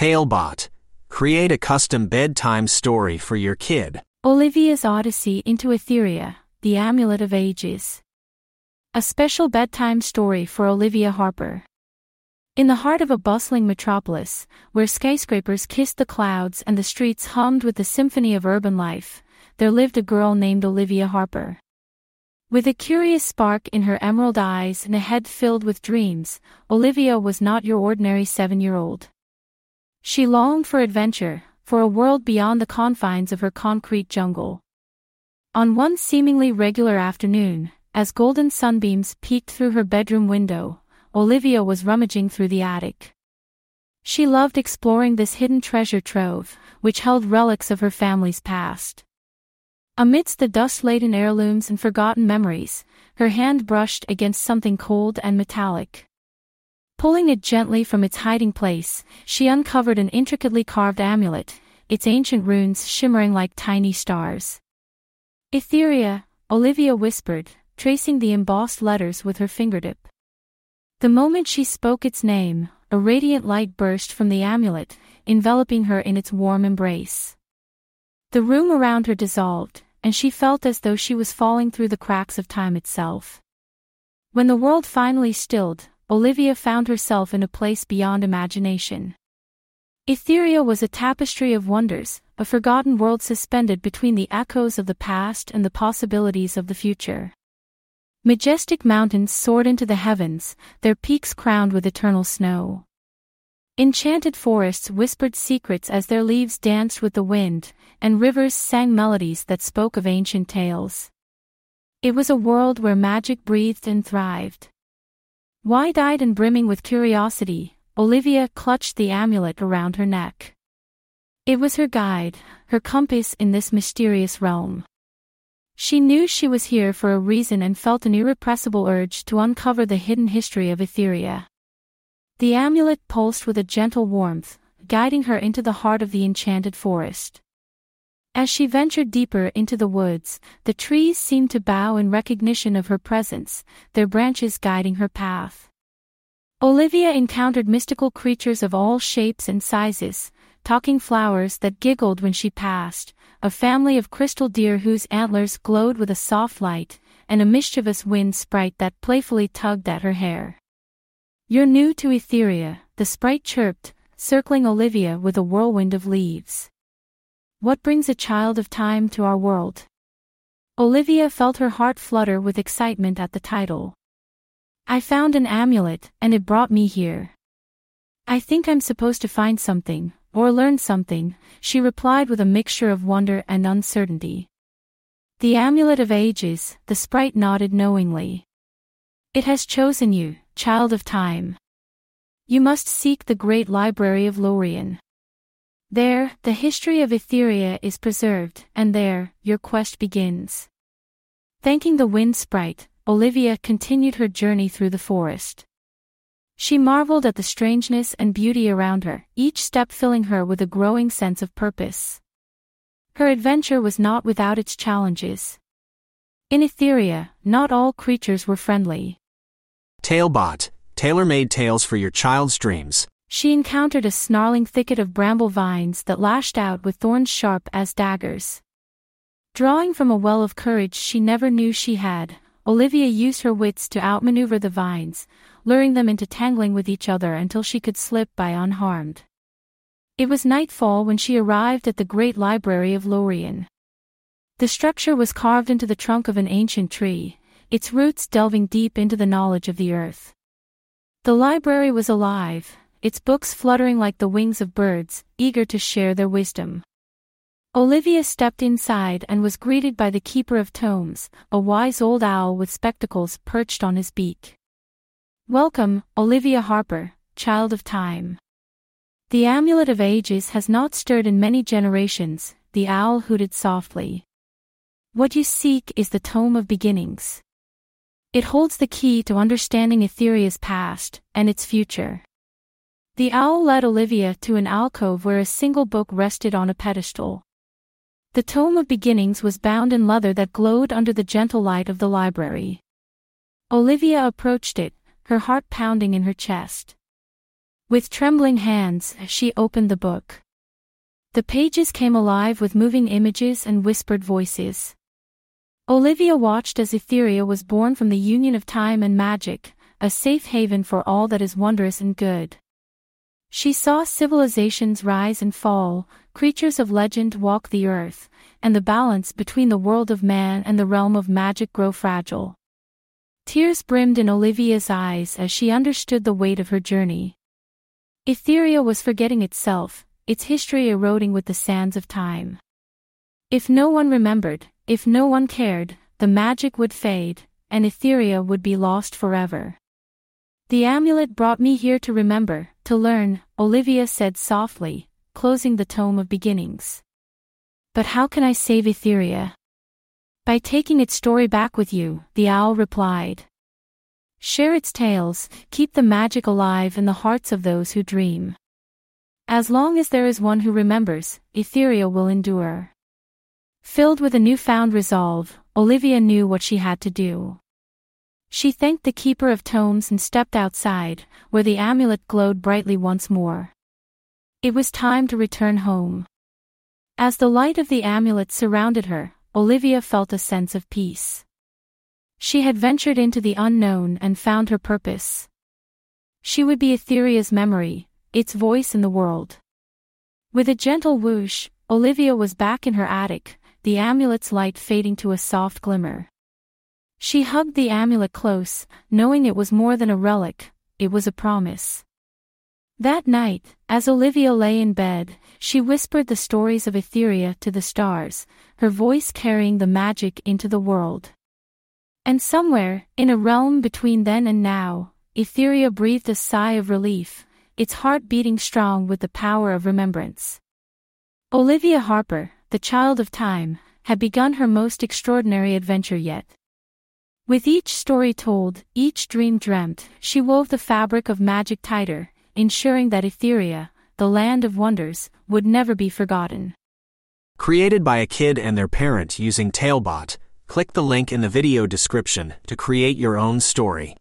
Talebot. Create a custom bedtime story for your kid. Olivia's Odyssey into Etheria, the Amulet of Ages. A special bedtime story for Olivia Harper. In the heart of a bustling metropolis, where skyscrapers kissed the clouds and the streets hummed with the symphony of urban life, there lived a girl named Olivia Harper. With a curious spark in her emerald eyes and a head filled with dreams, Olivia was not your ordinary seven-year-old. She longed for adventure, for a world beyond the confines of her concrete jungle. On one seemingly regular afternoon, as golden sunbeams peeked through her bedroom window, Olivia was rummaging through the attic. She loved exploring this hidden treasure trove, which held relics of her family's past. Amidst the dust-laden heirlooms and forgotten memories, her hand brushed against something cold and metallic. Pulling it gently from its hiding place, she uncovered an intricately carved amulet, its ancient runes shimmering like tiny stars. Etheria, Olivia whispered, tracing the embossed letters with her fingertip. The moment she spoke its name, a radiant light burst from the amulet, enveloping her in its warm embrace. The room around her dissolved, and she felt as though she was falling through the cracks of time itself. When the world finally stilled, Olivia found herself in a place beyond imagination. Etheria was a tapestry of wonders, a forgotten world suspended between the echoes of the past and the possibilities of the future. Majestic mountains soared into the heavens, their peaks crowned with eternal snow. Enchanted forests whispered secrets as their leaves danced with the wind, and rivers sang melodies that spoke of ancient tales. It was a world where magic breathed and thrived. Wide-eyed and brimming with curiosity, Olivia clutched the amulet around her neck. It was her guide, her compass in this mysterious realm. She knew she was here for a reason and felt an irrepressible urge to uncover the hidden history of Etheria. The amulet pulsed with a gentle warmth, guiding her into the heart of the enchanted forest. As she ventured deeper into the woods, the trees seemed to bow in recognition of her presence, their branches guiding her path. Olivia encountered mystical creatures of all shapes and sizes, talking flowers that giggled when she passed, a family of crystal deer whose antlers glowed with a soft light, and a mischievous wind sprite that playfully tugged at her hair. You're new to Etheria, the sprite chirped, circling Olivia with a whirlwind of leaves. What brings a child of time to our world? Olivia felt her heart flutter with excitement at the title. I found an amulet, and it brought me here. I think I'm supposed to find something, or learn something, she replied with a mixture of wonder and uncertainty. The amulet of ages, the sprite nodded knowingly. It has chosen you, child of time. You must seek the great library of Lorien. There, the history of Etheria is preserved, and there, your quest begins. Thanking the wind sprite, Olivia continued her journey through the forest. She marveled at the strangeness and beauty around her, each step filling her with a growing sense of purpose. Her adventure was not without its challenges. In Etheria, not all creatures were friendly. Talebot, tailor-made tales for your child's dreams. She encountered a snarling thicket of bramble vines that lashed out with thorns sharp as daggers. Drawing from a well of courage she never knew she had, Olivia used her wits to outmaneuver the vines, luring them into tangling with each other until she could slip by unharmed. It was nightfall when she arrived at the great library of Lorien. The structure was carved into the trunk of an ancient tree, its roots delving deep into the knowledge of the earth. The library was alive, its books fluttering like the wings of birds, eager to share their wisdom. Olivia stepped inside and was greeted by the keeper of tomes, a wise old owl with spectacles perched on his beak. Welcome, Olivia Harper, child of time. The amulet of ages has not stirred in many generations, the owl hooted softly. What you seek is the tome of beginnings. It holds the key to understanding Etheria's past and its future. The owl led Olivia to an alcove where a single book rested on a pedestal. The Tome of Beginnings was bound in leather that glowed under the gentle light of the library. Olivia approached it, her heart pounding in her chest. With trembling hands, she opened the book. The pages came alive with moving images and whispered voices. Olivia watched as Etheria was born from the union of time and magic, a safe haven for all that is wondrous and good. She saw civilizations rise and fall, creatures of legend walk the earth, and the balance between the world of man and the realm of magic grow fragile. Tears brimmed in Olivia's eyes as she understood the weight of her journey. Etheria was forgetting itself, its history eroding with the sands of time. If no one remembered, if no one cared, the magic would fade, and Etheria would be lost forever. The amulet brought me here to remember, to learn, Olivia said softly, closing the tome of beginnings. But how can I save Etheria? By taking its story back with you, the owl replied. Share its tales, keep the magic alive in the hearts of those who dream. As long as there is one who remembers, Etheria will endure. Filled with a newfound resolve, Olivia knew what she had to do. She thanked the keeper of tomes and stepped outside, where the amulet glowed brightly once more. It was time to return home. As the light of the amulet surrounded her, Olivia felt a sense of peace. She had ventured into the unknown and found her purpose. She would be Etheria's memory, its voice in the world. With a gentle whoosh, Olivia was back in her attic, the amulet's light fading to a soft glimmer. She hugged the amulet close, knowing it was more than a relic, it was a promise. That night, as Olivia lay in bed, she whispered the stories of Etheria to the stars, her voice carrying the magic into the world. And somewhere, in a realm between then and now, Etheria breathed a sigh of relief, its heart beating strong with the power of remembrance. Olivia Harper, the child of time, had begun her most extraordinary adventure yet. With each story told, each dream dreamt, she wove the fabric of magic tighter, ensuring that Etheria, the land of wonders, would never be forgotten. Created by a kid and their parent using Talebot, click the link in the video description to create your own story.